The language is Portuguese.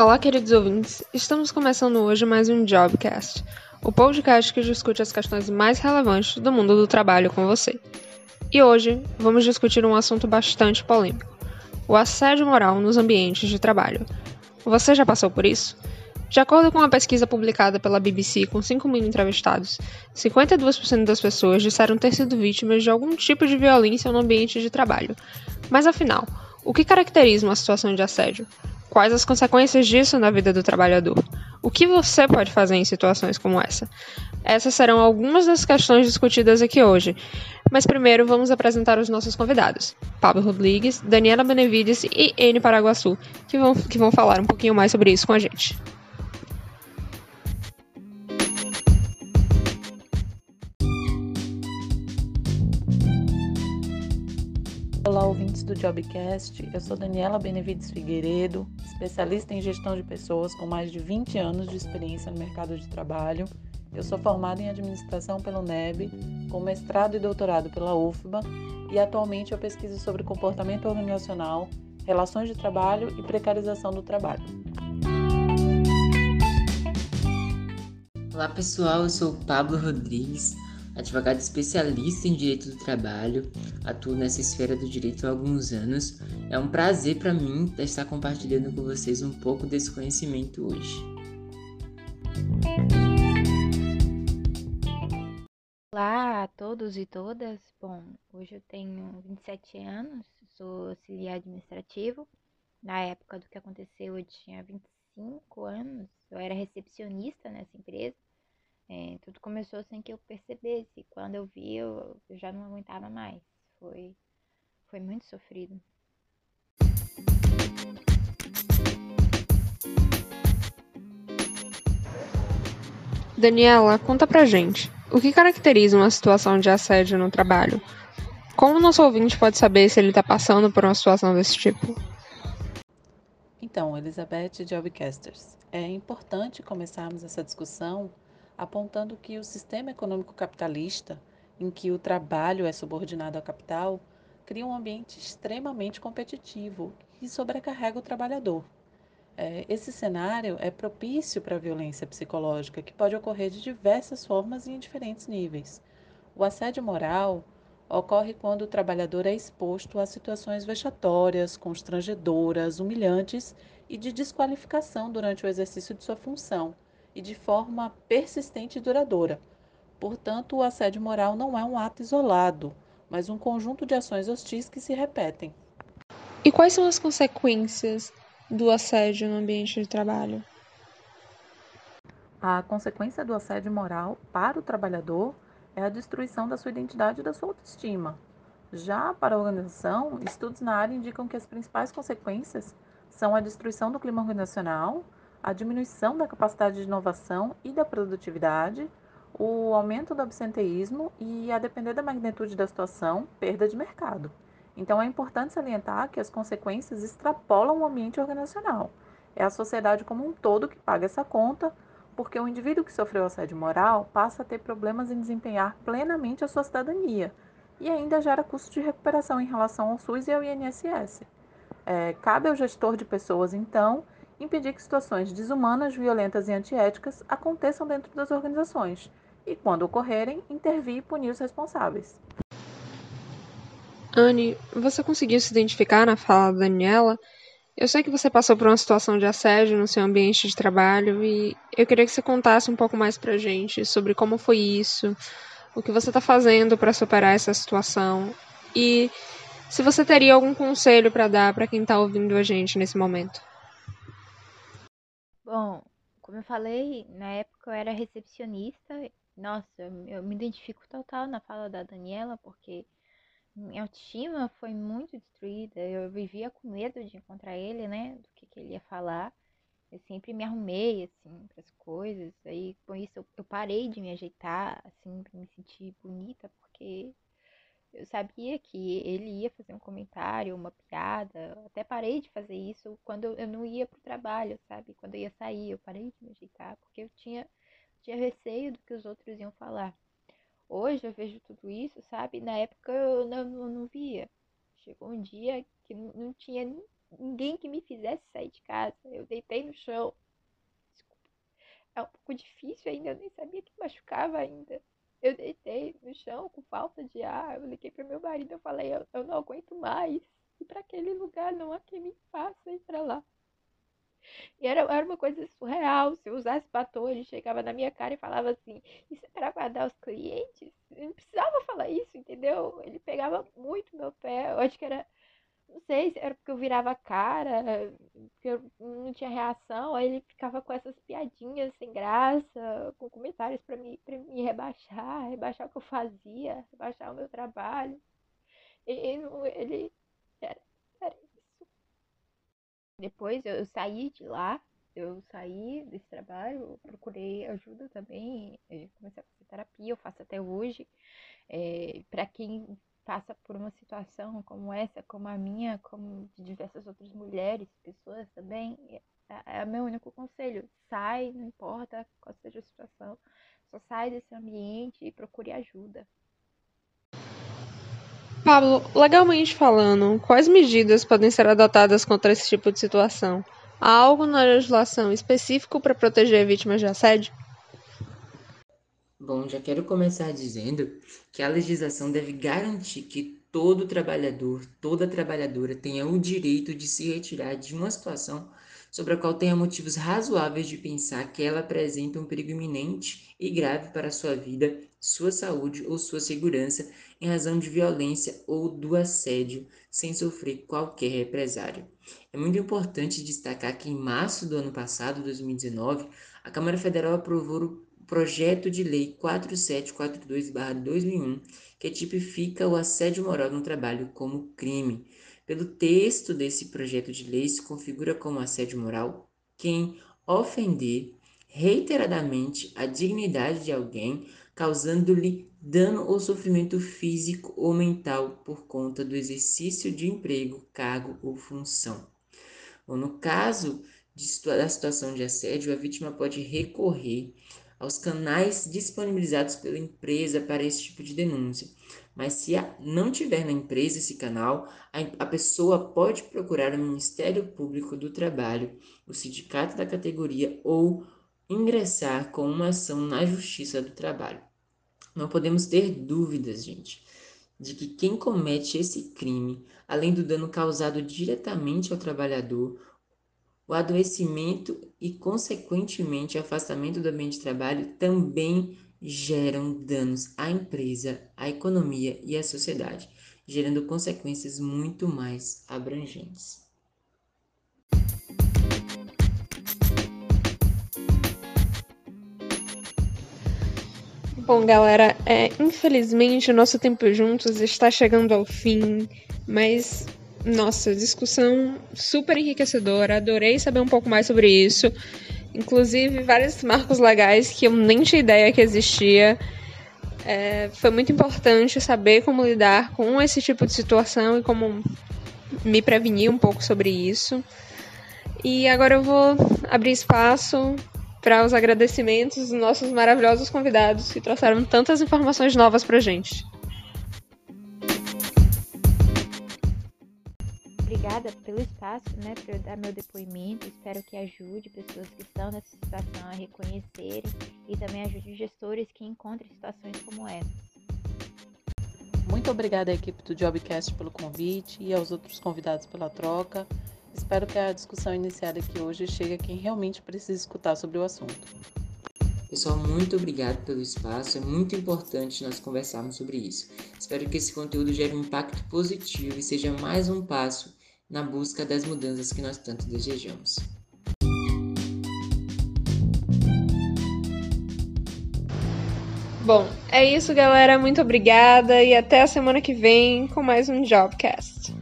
Olá, queridos ouvintes. Estamos começando hoje mais um Jobcast, o podcast que discute as questões mais relevantes do mundo do trabalho com você. E hoje vamos discutir um assunto bastante polêmico: o assédio moral nos ambientes de trabalho. Você já passou por isso? De acordo com uma pesquisa publicada pela BBC com 5 mil entrevistados, 52% das pessoas disseram ter sido vítimas de algum tipo de violência no ambiente de trabalho. Mas afinal, o que caracteriza uma situação de assédio? Quais as consequências disso na vida do trabalhador? O que você pode fazer em situações como essa? Essas serão algumas das questões discutidas aqui hoje. Mas primeiro vamos apresentar os nossos convidados: Pablo Rodrigues, Daniela Benevides e N Paraguaçu, que vão, que vão falar um pouquinho mais sobre isso com a gente. Olá, ouvintes do Jobcast. Eu sou Daniela Benevides Figueiredo, especialista em gestão de pessoas com mais de 20 anos de experiência no mercado de trabalho. Eu sou formada em administração pelo NEB, com mestrado e doutorado pela UFBA, e atualmente eu pesquiso sobre comportamento organizacional, relações de trabalho e precarização do trabalho. Olá, pessoal. Eu sou Pablo Rodrigues advogado especialista em direito do trabalho, atuo nessa esfera do direito há alguns anos. É um prazer para mim estar compartilhando com vocês um pouco desse conhecimento hoje. Olá a todos e todas. Bom, hoje eu tenho 27 anos, sou auxiliar administrativo. Na época do que aconteceu, eu tinha 25 anos, eu era recepcionista nessa empresa. É, tudo começou sem que eu percebesse. Quando eu vi, eu, eu já não aguentava mais. Foi, foi muito sofrido. Daniela, conta pra gente. O que caracteriza uma situação de assédio no trabalho? Como o nosso ouvinte pode saber se ele está passando por uma situação desse tipo? Então, Elizabeth Jobcasters, é importante começarmos essa discussão apontando que o sistema econômico capitalista, em que o trabalho é subordinado ao capital, cria um ambiente extremamente competitivo e sobrecarrega o trabalhador. É, esse cenário é propício para a violência psicológica, que pode ocorrer de diversas formas e em diferentes níveis. O assédio moral ocorre quando o trabalhador é exposto a situações vexatórias, constrangedoras, humilhantes e de desqualificação durante o exercício de sua função e de forma persistente e duradoura. Portanto, o assédio moral não é um ato isolado, mas um conjunto de ações hostis que se repetem. E quais são as consequências do assédio no ambiente de trabalho? A consequência do assédio moral para o trabalhador é a destruição da sua identidade e da sua autoestima. Já para a organização, estudos na área indicam que as principais consequências são a destruição do clima organizacional, a diminuição da capacidade de inovação e da produtividade, o aumento do absenteísmo e, a depender da magnitude da situação, perda de mercado. Então, é importante salientar que as consequências extrapolam o ambiente organizacional. É a sociedade como um todo que paga essa conta, porque o indivíduo que sofreu assédio moral passa a ter problemas em desempenhar plenamente a sua cidadania e ainda gera custo de recuperação em relação ao SUS e ao INSS. É, cabe ao gestor de pessoas, então, impedir que situações desumanas, violentas e antiéticas aconteçam dentro das organizações e, quando ocorrerem, intervir e punir os responsáveis. Anne, você conseguiu se identificar na fala da Daniela? Eu sei que você passou por uma situação de assédio no seu ambiente de trabalho e eu queria que você contasse um pouco mais pra gente sobre como foi isso, o que você está fazendo para superar essa situação e se você teria algum conselho para dar para quem está ouvindo a gente nesse momento. Bom, como eu falei, na época eu era recepcionista. Nossa, eu me identifico total na fala da Daniela, porque minha autoestima foi muito destruída. Eu vivia com medo de encontrar ele, né? Do que, que ele ia falar. Eu sempre me arrumei, assim, para as coisas. Aí, com isso, eu, eu parei de me ajeitar, assim, para me sentir bonita, porque eu sabia que ele ia fazer um comentário, uma piada. Até parei de fazer isso quando eu não ia pro trabalho, sabe? Quando eu ia sair, eu parei de me ajeitar, porque eu tinha, tinha receio do que os outros iam falar. Hoje eu vejo tudo isso, sabe? Na época eu não, eu não via. Chegou um dia que não, não tinha ninguém que me fizesse sair de casa. Eu deitei no chão. Desculpa. É um pouco difícil ainda, eu nem sabia que machucava ainda. Eu deitei no chão com falta de ar. Eu liguei para meu marido, eu falei, eu, eu não aguento mais. E para aquele lugar não há quem me faça ir para lá. E era, era uma coisa surreal. Se eu usasse batom, ele chegava na minha cara e falava assim: Isso é para guardar os clientes? Eu não precisava falar isso, entendeu? Ele pegava muito meu pé. Eu acho que era. Não sei se era porque eu virava a cara, porque eu não tinha reação. Aí ele ficava com essas piadinhas sem graça, com comentários para me, pra me rebaixar, rebaixar o que eu fazia, rebaixar o meu trabalho. E, ele, era, era depois eu saí de lá, eu saí desse trabalho, procurei ajuda também, comecei a fazer terapia, eu faço até hoje. É, para quem passa por uma situação como essa, como a minha, como de diversas outras mulheres, pessoas também, é, é meu único conselho. Sai, não importa qual seja a situação, só sai desse ambiente e procure ajuda. Pablo, legalmente falando, quais medidas podem ser adotadas contra esse tipo de situação? Há algo na legislação específico para proteger vítimas de assédio? Bom, já quero começar dizendo que a legislação deve garantir que todo trabalhador, toda trabalhadora tenha o direito de se retirar de uma situação sobre a qual tenha motivos razoáveis de pensar que ela apresenta um perigo iminente e grave para sua vida, sua saúde ou sua segurança em razão de violência ou do assédio, sem sofrer qualquer represário. É muito importante destacar que em março do ano passado, 2019, a Câmara Federal aprovou projeto de lei 4742/2001, que tipifica o assédio moral no trabalho como crime. Pelo texto desse projeto de lei, se configura como assédio moral quem ofender reiteradamente a dignidade de alguém, causando-lhe dano ou sofrimento físico ou mental por conta do exercício de emprego, cargo ou função. Ou no caso da situação de assédio, a vítima pode recorrer aos canais disponibilizados pela empresa para esse tipo de denúncia, mas se não tiver na empresa esse canal, a, pessoa pode procurar o Ministério Público do Trabalho, o sindicato da categoria ou ingressar com uma ação na Justiça do Trabalho. Não podemos ter dúvidas, gente, de que quem comete esse crime, além do dano causado diretamente ao trabalhador, o adoecimento e, consequentemente, o afastamento do ambiente de trabalho também geram danos à empresa, à economia e à sociedade, gerando consequências muito mais abrangentes. Bom, galera, é, infelizmente o nosso tempo juntos está chegando ao fim, mas nossa, discussão super enriquecedora. Adorei saber um pouco mais sobre isso. Inclusive, vários marcos legais que eu nem tinha ideia que existia. É, foi muito importante saber como lidar com esse tipo de situação e como me prevenir um pouco sobre isso. E agora eu vou abrir espaço para os agradecimentos dos nossos maravilhosos convidados que trouxeram tantas informações novas para gente. Obrigada pelo espaço, né, para dar meu depoimento. Espero que ajude pessoas que estão nessa situação a reconhecerem e também ajude gestores que encontrem situações como essa. Muito obrigada à equipe do Jobcast pelo convite e aos outros convidados pela troca. Espero que a discussão iniciada aqui hoje chegue a quem realmente precisa escutar sobre o assunto. Pessoal, muito obrigado pelo espaço. É muito importante nós conversarmos sobre isso. Espero que esse conteúdo gere um impacto positivo e seja mais um passo na busca das mudanças que nós tanto desejamos. Bom, é isso, galera. Muito obrigada e até a semana que vem com mais um Jobcast.